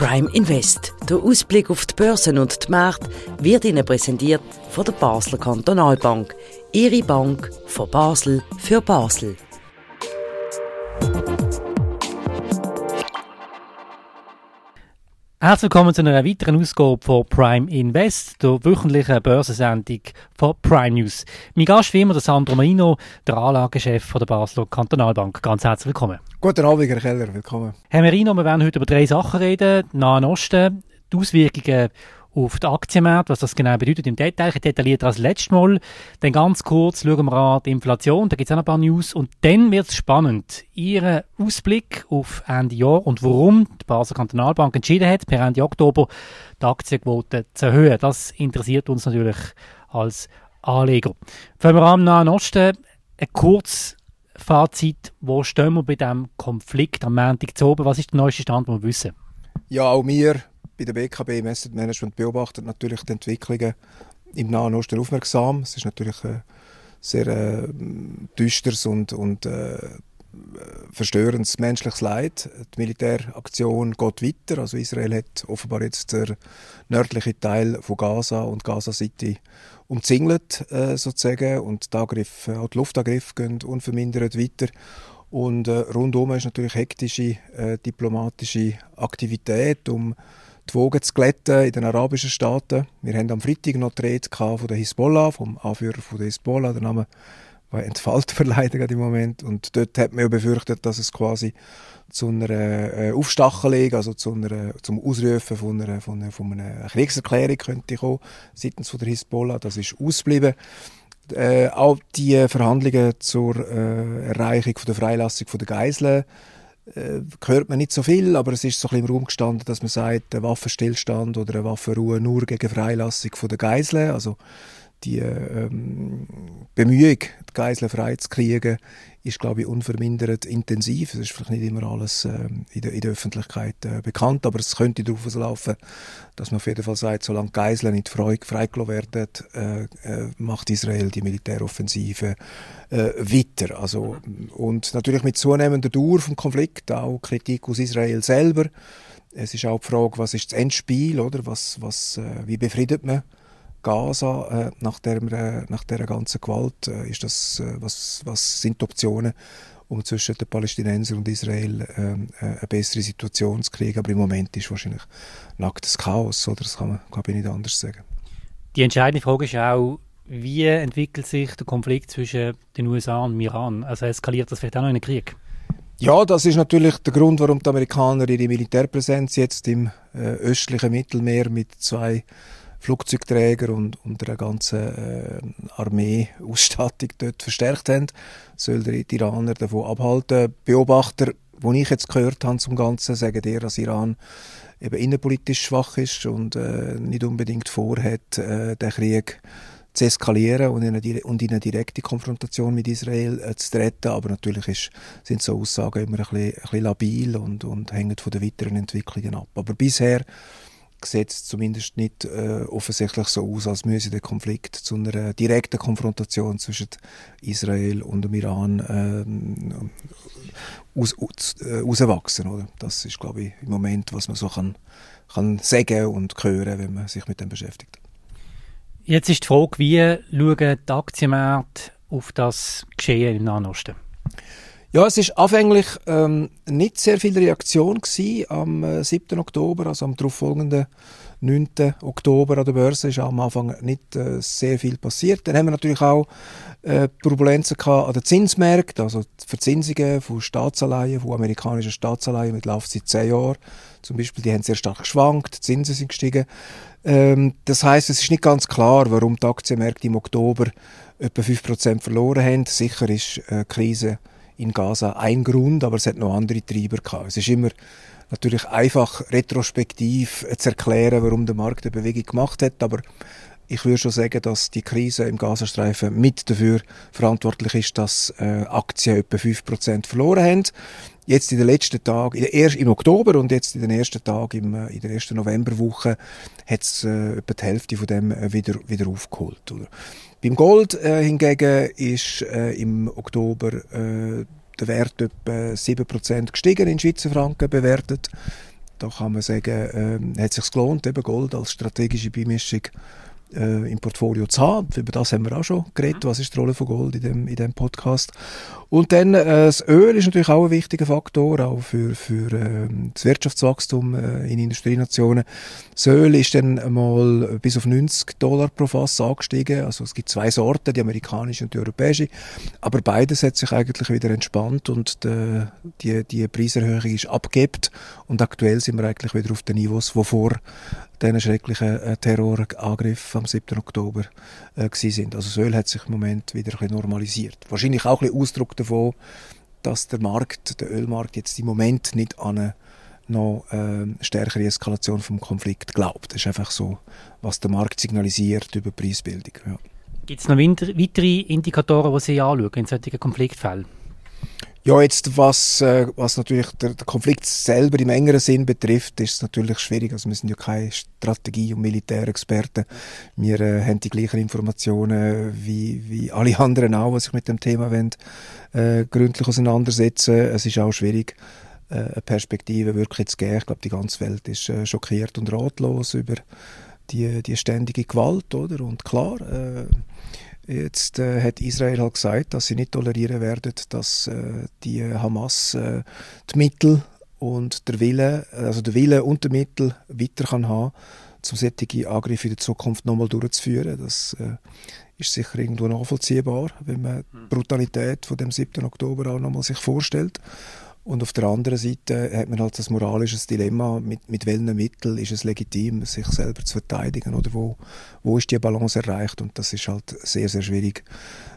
Prime Invest. Der Ausblick auf die Börsen und die Märkte wird Ihnen präsentiert von der Basler Kantonalbank. Ihre Bank von Basel für Basel. Herzlich willkommen zu einer weiteren Ausgabe von Prime Invest, der wöchentlichen Börsensendung von Prime News. Mein Gast wie immer der Sandro Marino, der Anlagechef der Basler Kantonalbank. Ganz herzlich willkommen. Guten Abend, Herr Keller, willkommen. Herr Marino, wir werden heute über drei Sachen reden. Nahen Osten, die Auswirkungen auf den Aktienmarkt, was das genau bedeutet im Detail, detaillierter als letztes Mal. Dann ganz kurz schauen wir an die Inflation, da gibt es auch noch ein paar News. Und dann wird es spannend. Ihren Ausblick auf Ende Jahr und warum die Basel Kantonalbank entschieden hat, per Ende Oktober die Aktienquote zu erhöhen. Das interessiert uns natürlich als Anleger. Fangen wir an Nahen Osten. Ein kurzes Fazit, wo stehen wir bei diesem Konflikt am Montag zu oben? Was ist der neueste Stand, den wir wissen? Ja, auch wir bei der BKB im Asset Management beobachtet natürlich die Entwicklungen im Nahen Osten aufmerksam. Es ist natürlich ein sehr äh, düsteres und, und äh, verstörendes menschliches Leid. Die Militäraktion geht weiter. Also Israel hat offenbar jetzt der nördliche Teil von Gaza und Gaza City umzingelt äh, sozusagen und die, Angriffe, auch die Luftangriffe gehen unvermindert weiter. Und äh, rundum ist natürlich hektische äh, diplomatische Aktivität, um die Wogen zu glätten in den arabischen Staaten. Wir haben am Freitag noch Rede von der Hisbollah, vom Anführer von der Hisbollah, der Name war entfaltet verleihen im Moment. Und dort hat man ja befürchtet, dass es quasi zu einer äh, Aufstachelung, also zu einer, zum Ausrufen von einer, von einer, von einer Kriegserklärung könnte kommen, seitens von der Hisbollah. Das ist ausgeblieben. Äh, auch die Verhandlungen zur äh, Erreichung von der Freilassung von der Geiseln äh, hört man nicht so viel, aber es ist so ein bisschen im Raum gestanden, dass man sagt, ein Waffenstillstand oder eine Waffenruhe nur gegen Freilassung von der Geiseln, also die ähm, Bemühung, die Geiseln freizukriegen, ist, glaube ich, unvermindert intensiv. Es ist vielleicht nicht immer alles ähm, in, der, in, der, Öffentlichkeit äh, bekannt, aber es könnte darauf laufen, dass man auf jeden Fall sagt, solange Geiseln nicht frei, freigelassen werden, äh, äh, macht Israel die Militäroffensive äh, weiter. Also, und natürlich mit zunehmender Dauer vom Konflikt, auch Kritik aus Israel selber. Es ist auch die Frage, was ist das Endspiel, oder? Was, was, äh, wie befriedet man Gaza äh, nach, der, äh, nach der ganzen Gewalt? Äh, ist das, äh, was, was sind die Optionen, um zwischen den Palästinensern und Israel ähm, äh, eine bessere Situation zu kriegen? Aber im Moment ist wahrscheinlich nacktes Chaos, oder? Das kann man, glaube ich, nicht anders sagen. Die entscheidende Frage ist auch, wie entwickelt sich der Konflikt zwischen den USA und dem Iran? Also eskaliert das vielleicht auch noch in einen Krieg? Ja, das ist natürlich der Grund, warum die Amerikaner ihre Militärpräsenz jetzt im äh, östlichen Mittelmeer mit zwei Flugzeugträger und, und der ganzen äh, Armeeausstattung dort verstärkt haben, soll der Iraner davon abhalten. Beobachter, die ich jetzt gehört habe zum Ganzen, sagen eher, dass Iran eben innenpolitisch schwach ist und äh, nicht unbedingt vorhat, äh, den Krieg zu eskalieren und in eine, und in eine direkte Konfrontation mit Israel äh, zu treten. Aber natürlich ist, sind so Aussagen immer ein bisschen, ein bisschen labil und, und hängen von den weiteren Entwicklungen ab. Aber bisher sieht es zumindest nicht äh, offensichtlich so aus, als müsse der Konflikt zu einer direkten Konfrontation zwischen Israel und dem Iran ähm, aus, aus, äh, auswachsen. Oder? Das ist, glaube ich, im Moment, was man so kann, kann sagen und hören, wenn man sich mit dem beschäftigt. Jetzt ist die Frage, wie schauen die Aktienmärkte auf das Geschehen im Nahen Osten? Ja, es ist anfänglich ähm, nicht sehr viel Reaktion gewesen. Am äh, 7. Oktober, also am darauffolgenden 9. Oktober an der Börse ist am Anfang nicht äh, sehr viel passiert. Dann haben wir natürlich auch äh, Turbulenzen gehabt an den Zinsmärkten, also Verzinsungen von Staatsanleihen, von amerikanischen Staatsanleihen mit Laufzeit 10 Jahren. Zum Beispiel, die haben sehr stark geschwankt, die Zinsen sind gestiegen. Ähm, das heißt, es ist nicht ganz klar, warum die Aktienmärkte im Oktober etwa 5% verloren haben. Sicher ist äh, Krise in Gaza ein Grund, aber es hat noch andere Treiber gehabt. Es ist immer natürlich einfach retrospektiv zu erklären, warum der Markt eine Bewegung gemacht hat, aber ich würde schon sagen, dass die Krise im Gazastreifen mit dafür verantwortlich ist, dass äh, Aktien etwa 5% verloren haben. Jetzt in den letzten Tagen, der im Oktober und jetzt in den ersten Tagen, im, äh, in der ersten Novemberwoche, hat es äh, etwa die Hälfte von dem äh, wieder, wieder aufgeholt. Oder? Beim Gold äh, hingegen ist äh, im Oktober äh, der Wert etwa 7% gestiegen in Schweizer Franken bewertet. da kann man sagen, äh, hat sich gelohnt, eben Gold als strategische Beimischung äh, im Portfolio zu haben. Über das haben wir auch schon geredet. Was ist die Rolle von Gold in dem, in dem Podcast? Und dann äh, das Öl ist natürlich auch ein wichtiger Faktor, auch für, für äh, das Wirtschaftswachstum äh, in Industrienationen. Das Öl ist dann mal bis auf 90 Dollar pro Fass angestiegen. Also es gibt zwei Sorten, die amerikanische und die europäische. Aber beides hat sich eigentlich wieder entspannt und de, die, die Preiserhöhung ist abgebt. Und aktuell sind wir eigentlich wieder auf den Niveaus, wo vor diesen schrecklichen äh, Terrorangriff am 7. Oktober äh, sind. Also das Öl hat sich im Moment wieder ein normalisiert. Wahrscheinlich auch ein Ausdruck davon, dass der Markt, der Ölmarkt jetzt im Moment nicht an eine noch äh, stärkere Eskalation vom Konflikt glaubt. Das ist einfach so, was der Markt signalisiert über Preisbildung. Ja. Gibt es noch weitere Indikatoren, die Sie anschauen in solchen Konfliktfällen? Ja, jetzt was, äh, was natürlich der, der, Konflikt selber im engeren Sinn betrifft, ist es natürlich schwierig. Also wir sind ja keine Strategie- und Militärexperten. Wir äh, haben die gleichen Informationen wie, wie alle anderen auch, die sich mit dem Thema wollen, äh, gründlich auseinandersetzen. Es ist auch schwierig, äh, eine Perspektive wirklich zu geben. Ich glaube, die ganze Welt ist äh, schockiert und ratlos über die, die ständige Gewalt, oder? Und klar, äh, Jetzt äh, hat Israel halt gesagt, dass sie nicht tolerieren werden, dass äh, die Hamas äh, die Mittel und der Wille, also der Wille und der Mittel weiter kann haben, um solche Angriffe in der Zukunft nochmal durchzuführen. Das äh, ist sicher irgendwo nachvollziehbar, wenn man die Brutalität von dem 7. Oktober auch nochmal sich vorstellt. Und auf der anderen Seite hat man halt das moralische Dilemma, mit, mit welchen Mitteln ist es legitim, sich selber zu verteidigen oder wo, wo ist die Balance erreicht und das ist halt sehr, sehr schwierig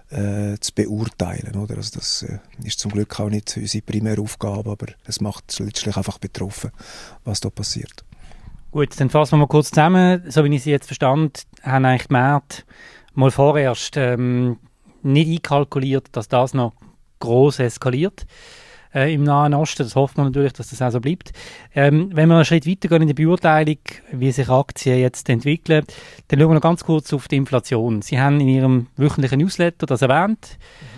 äh, zu beurteilen. Oder? Also das äh, ist zum Glück auch nicht unsere primäre Aufgabe, aber es macht letztlich einfach betroffen, was da passiert. Gut, dann fassen wir mal kurz zusammen. So wie ich Sie jetzt verstand, haben eigentlich die Märkte mal vorerst ähm, nicht einkalkuliert, dass das noch groß eskaliert äh, im Nahen Osten. Das hofft man natürlich, dass das auch so bleibt. Ähm, wenn wir einen Schritt weitergehen in der Beurteilung, wie sich Aktien jetzt entwickeln, dann schauen wir noch ganz kurz auf die Inflation. Sie haben in Ihrem wöchentlichen Newsletter das erwähnt.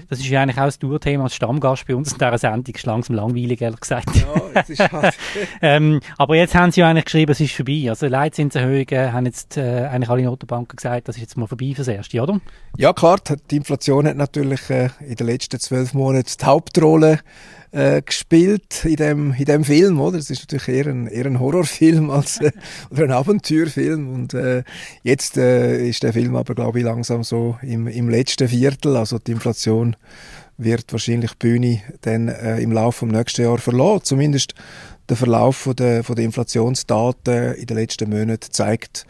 Das ist ja eigentlich auch das Tourthema als Stammgast bei uns in dieser Sendung. Ist langsam langweilig, ehrlich gesagt. Ja, es ist halt. ähm, aber jetzt haben Sie ja eigentlich geschrieben, es ist vorbei. Also Leitzinserhöhungen haben jetzt äh, eigentlich alle Notenbanken gesagt, das ist jetzt mal vorbei fürs Erste, oder? Ja, klar. Die Inflation hat natürlich äh, in den letzten zwölf Monaten die Hauptrolle äh, gespielt in dem, in dem Film, oder? Es ist natürlich eher ein, eher ein Horrorfilm als, äh, oder ein Abenteuerfilm. Und äh, jetzt äh, ist der Film aber, glaube ich, langsam so im, im letzten Viertel. Also die Inflation wird wahrscheinlich die Bühne dann äh, im Laufe des nächsten Jahres verlassen. Zumindest der Verlauf von der, von der Inflationsdaten in den letzten Monaten zeigt,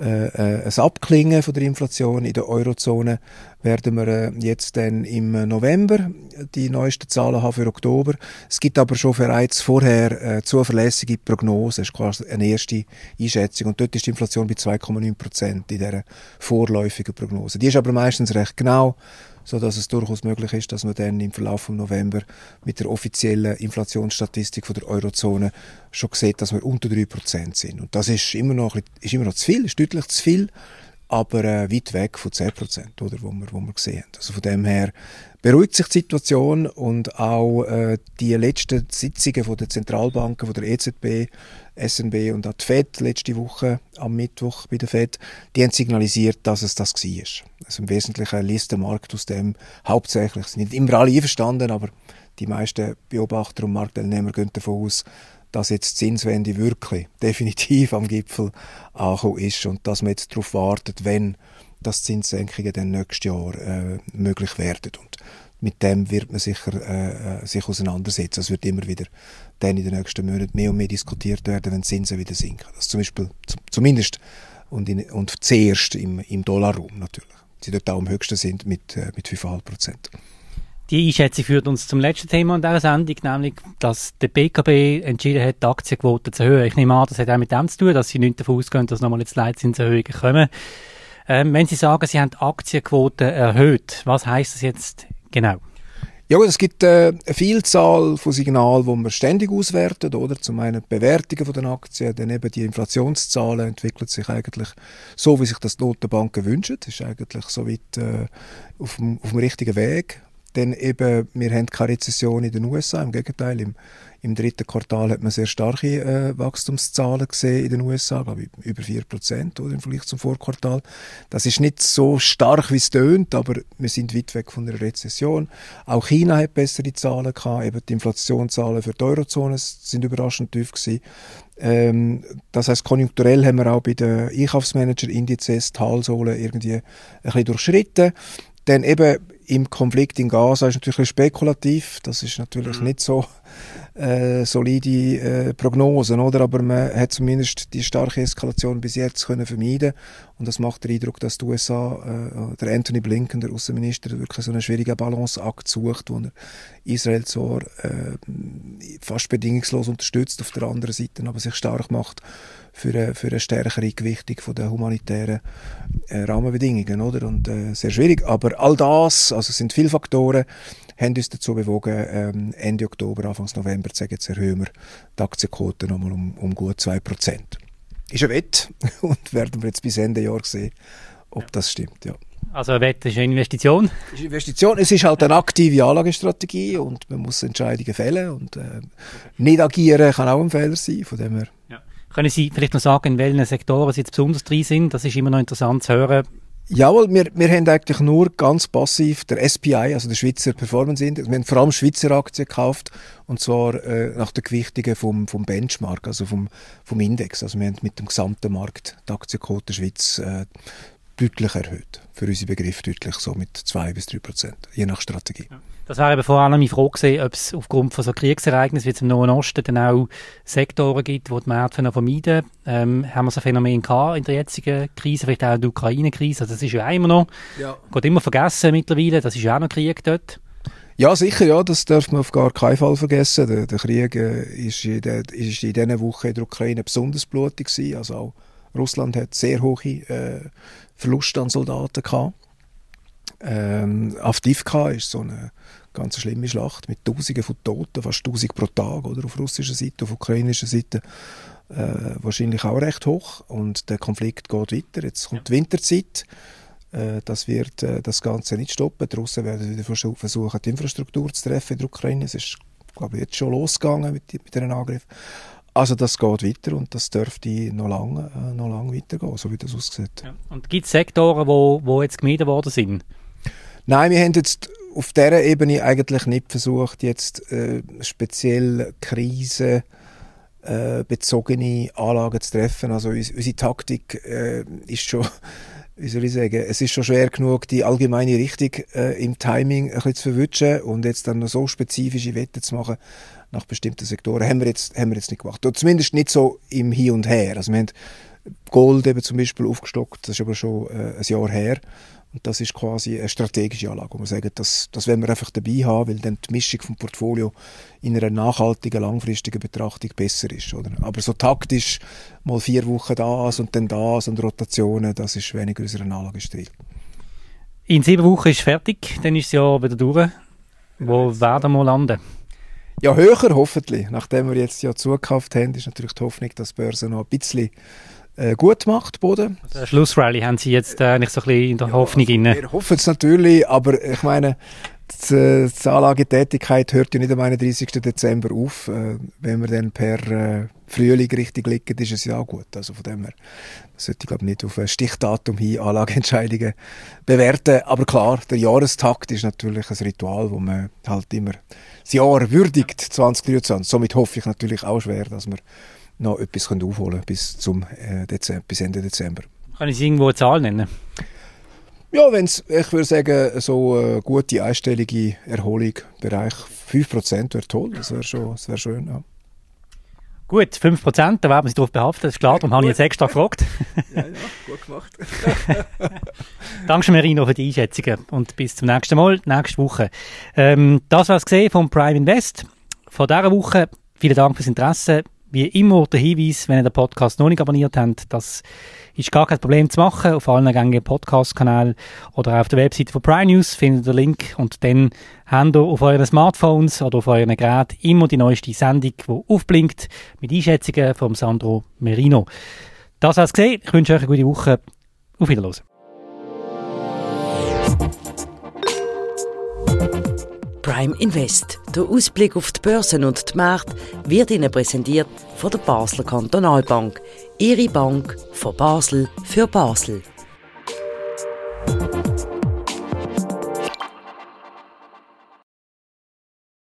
äh, äh, ein Abklingen von der Inflation in der Eurozone werden wir äh, jetzt dann im November die neuesten Zahlen haben für Oktober. Es gibt aber schon bereits vorher äh, zuverlässige Prognosen, das ist quasi eine erste Einschätzung und dort ist die Inflation bei 2,9 Prozent in dieser vorläufigen Prognose. Die ist aber meistens recht genau so dass es durchaus möglich ist, dass man dann im Verlauf von November mit der offiziellen Inflationsstatistik von der Eurozone schon sieht, dass wir unter 3% sind. Und das ist immer noch, ist immer noch zu viel, ist deutlich zu viel, aber äh, weit weg von 10%, oder, wo wir, wo wir gesehen haben. Also von dem her beruhigt sich die Situation und auch äh, die letzten Sitzungen von der Zentralbanken, von der EZB, SNB und auch die FED letzte Woche am Mittwoch bei der FED, die haben signalisiert, dass es das war. Also im Wesentlichen liest der Markt aus dem hauptsächlich, sind nicht immer alle einverstanden, aber die meisten Beobachter und Marktteilnehmer gehen davon aus, dass jetzt die Zinswende wirklich definitiv am Gipfel angekommen ist und dass man jetzt darauf wartet, wenn dass Zinssenkungen dann nächstes Jahr äh, möglich werden. Und mit dem wird man sicher äh, äh, sich auseinandersetzen. Es wird immer wieder dann in den nächsten Monaten mehr und mehr diskutiert werden, wenn Zinsen wieder sinken. Das zum Beispiel zumindest und, in, und zuerst im, im Dollarraum natürlich. Sie dort auch am höchsten sind mit, äh, mit 5,5 Prozent. Die Einschätzung führt uns zum letzten Thema in dieser Sendung, nämlich, dass der BKB entschieden hat, die Aktienquote zu erhöhen. Ich nehme an, das hat auch mit dem zu tun, dass sie nicht davon ausgehen, dass nochmal jetzt Leitzinserhöhungen kommen. Ähm, wenn Sie sagen, Sie haben die Aktienquote erhöht, was heißt das jetzt genau? Ja, es gibt äh, eine Vielzahl von Signalen, die man ständig auswertet, oder? Zum einen die Bewertungen den Aktien, dann eben die Inflationszahlen entwickeln sich eigentlich so, wie sich das die Notenbanken wünschen. Das ist eigentlich so weit äh, auf, dem, auf dem richtigen Weg. Dann eben, wir haben keine Rezession in den USA, im Gegenteil, im, im dritten Quartal hat man sehr starke äh, Wachstumszahlen gesehen in den USA, glaube ich, über 4% oder im Vergleich zum Vorquartal. Das ist nicht so stark, wie es tönt, aber wir sind weit weg von einer Rezession. Auch China hat bessere Zahlen gehabt, eben die Inflationszahlen für die Eurozone sind überraschend tief gewesen. Ähm, das heißt, konjunkturell haben wir auch bei den Einkaufsmanager-Indizes die Talsohle irgendwie ein bisschen durchschritten. Dann eben im Konflikt in Gaza ist natürlich spekulativ. Das ist natürlich mhm. nicht so äh, solide äh, Prognosen, oder? Aber man hat zumindest die starke Eskalation bis jetzt können vermeiden und das macht den Eindruck, dass die USA, äh, der Anthony Blinken, der Außenminister, wirklich so einen schwierigen Balanceakt sucht, wo er Israel zwar äh, fast bedingungslos unterstützt auf der anderen Seite, aber sich stark macht für eine, für eine stärkere Gewichtung von der humanitären äh, Rahmenbedingungen, oder? Und äh, sehr schwierig. Aber all das, also es sind viele Faktoren, haben uns dazu bewogen, ähm, Ende Oktober, Anfang November zu sagen, jetzt erhöhen wir die Aktienquote nochmal um, um gut 2%. Ist ein Wett und werden wir jetzt bis Ende Jahr sehen, ob ja. das stimmt, ja. Also ein Wett ist eine Investition? Ist eine Investition. Es ist halt eine aktive Anlagestrategie und man muss Entscheidungen fällen und äh, nicht agieren kann auch ein Fehler sein, von dem her. Ja. Können Sie vielleicht noch sagen, in welchen Sektoren Sie jetzt besonders drin sind? Das ist immer noch interessant zu hören. Jawohl, wir, wir haben eigentlich nur ganz passiv der SPI, also der Schweizer Performance Index. Wir haben vor allem Schweizer Aktien gekauft und zwar äh, nach der Gewichtung vom, vom Benchmark, also vom, vom Index. Also wir haben mit dem gesamten Markt die Aktienquote Schweiz äh, deutlich erhöht. Für unsere Begriffe deutlich so mit 2 bis 3 Prozent, je nach Strategie. Ja. Das wäre eben vor allem meine Frage gewesen, ob es aufgrund von so Kriegsereignissen wie jetzt im Nahen Osten dann auch Sektoren gibt, die die Märkte vermeiden ähm, Haben wir so ein Phänomen gehabt in der jetzigen Krise, vielleicht auch in der Ukraine-Krise, also das ist ja immer noch, ja. geht immer vergessen mittlerweile, das ist ja auch noch Krieg dort. Ja, sicher, ja, das darf man auf gar keinen Fall vergessen. Der, der Krieg äh, ist, in der, ist in dieser Woche in der Ukraine besonders blutig gewesen. Also auch Russland hat sehr hohe äh, Verluste an Soldaten gehabt. Ähm, Avdivka ist so eine ganz schlimme Schlacht mit Tausenden von Toten, fast Tausend pro Tag, oder auf russischer Seite, auf ukrainischer Seite äh, wahrscheinlich auch recht hoch und der Konflikt geht weiter. Jetzt kommt die Winterzeit. Äh, das wird äh, das Ganze nicht stoppen. Die Russen werden wieder versuchen, die Infrastruktur zu treffen in der Ukraine. Es ist, glaube ich, jetzt schon losgegangen mit, mit diesem Angriff. Also das geht weiter und das dürfte noch lange, äh, noch lange weitergehen, so wie das aussieht. Ja. Und gibt es Sektoren, wo, wo jetzt gemieden worden sind? Nein, wir haben jetzt auf dieser Ebene eigentlich nicht versucht, jetzt äh, speziell Krisen äh, bezogene Anlagen zu treffen. Also unsere Taktik äh, ist schon, wie soll ich sagen, es ist schon schwer genug, die allgemeine Richtung äh, im Timing ein bisschen zu verwutschen und jetzt dann noch so spezifische Wetten zu machen nach bestimmten Sektoren, haben wir jetzt, haben wir jetzt nicht gemacht. Oder zumindest nicht so im Hier und Her. Also wir haben Gold eben zum Beispiel aufgestockt, das ist aber schon äh, ein Jahr her. Und das ist quasi eine strategische Anlage, wo wir sagen, das, das wollen wir einfach dabei haben, weil dann die Mischung vom Portfolio in einer nachhaltigen, langfristigen Betrachtung besser ist. Oder? Aber so taktisch mal vier Wochen das und dann das und Rotationen, das ist weniger unser Anlagestil. In sieben Wochen ist es fertig, dann ist es ja wieder durch. Wo ja, werden wir landen? Ja, höher hoffentlich. Nachdem wir jetzt ja zugekauft haben, ist natürlich die Hoffnung, dass die Börse noch ein bisschen äh, gut macht, Boden. Also der Schlussrally haben Sie jetzt äh, nicht so ein bisschen in der ja, Hoffnung also, Wir hoffen es natürlich, aber ich meine, die, äh, die Anlagetätigkeit hört ja nicht am 31. Dezember auf. Äh, wenn wir dann per äh, Frühling richtig liegen, ist es ja auch gut. Also von dem her sollte ich glaube nicht auf ein Stichdatum hin Anlageentscheidungen bewerten. Aber klar, der Jahrestakt ist natürlich ein Ritual, wo man halt immer das Jahr würdigt, 2023. Somit hoffe ich natürlich auch schwer, dass wir noch etwas aufholen können bis, zum, äh, Dezember, bis Ende Dezember. Kann ich irgendwo eine Zahl nennen? Ja, wenn's, ich würde sagen, so eine gute einstellige Erholung, Bereich 5% wäre toll, das wäre schon, das wär schön. Ja. Gut, 5%, da werden Sie darauf behaftet, das ist klar, darum habe ich jetzt extra gefragt. ja, ja, gut gemacht. Danke, Merino, für die Einschätzungen und bis zum nächsten Mal, nächste Woche. Ähm, das war es gesehen vom Prime Invest. Von dieser Woche, vielen Dank fürs Interesse. Wie immer der Hinweis, wenn ihr den Podcast noch nicht abonniert habt, das ist gar kein Problem zu machen. Auf allen gängigen Podcast-Kanälen oder auf der Webseite von Prime News findet ihr den Link und dann habt ihr auf euren Smartphones oder auf euren Geräten immer die neueste Sendung, die aufblinkt mit Einschätzungen von Sandro Merino. Das war's gesehen. Ich wünsche euch eine gute Woche. Auf Wiedersehen. Prime Invest. Der Ausblick auf die Börsen und die Märkte wird Ihnen präsentiert von der Basler Kantonalbank. Ihre Bank von Basel für Basel.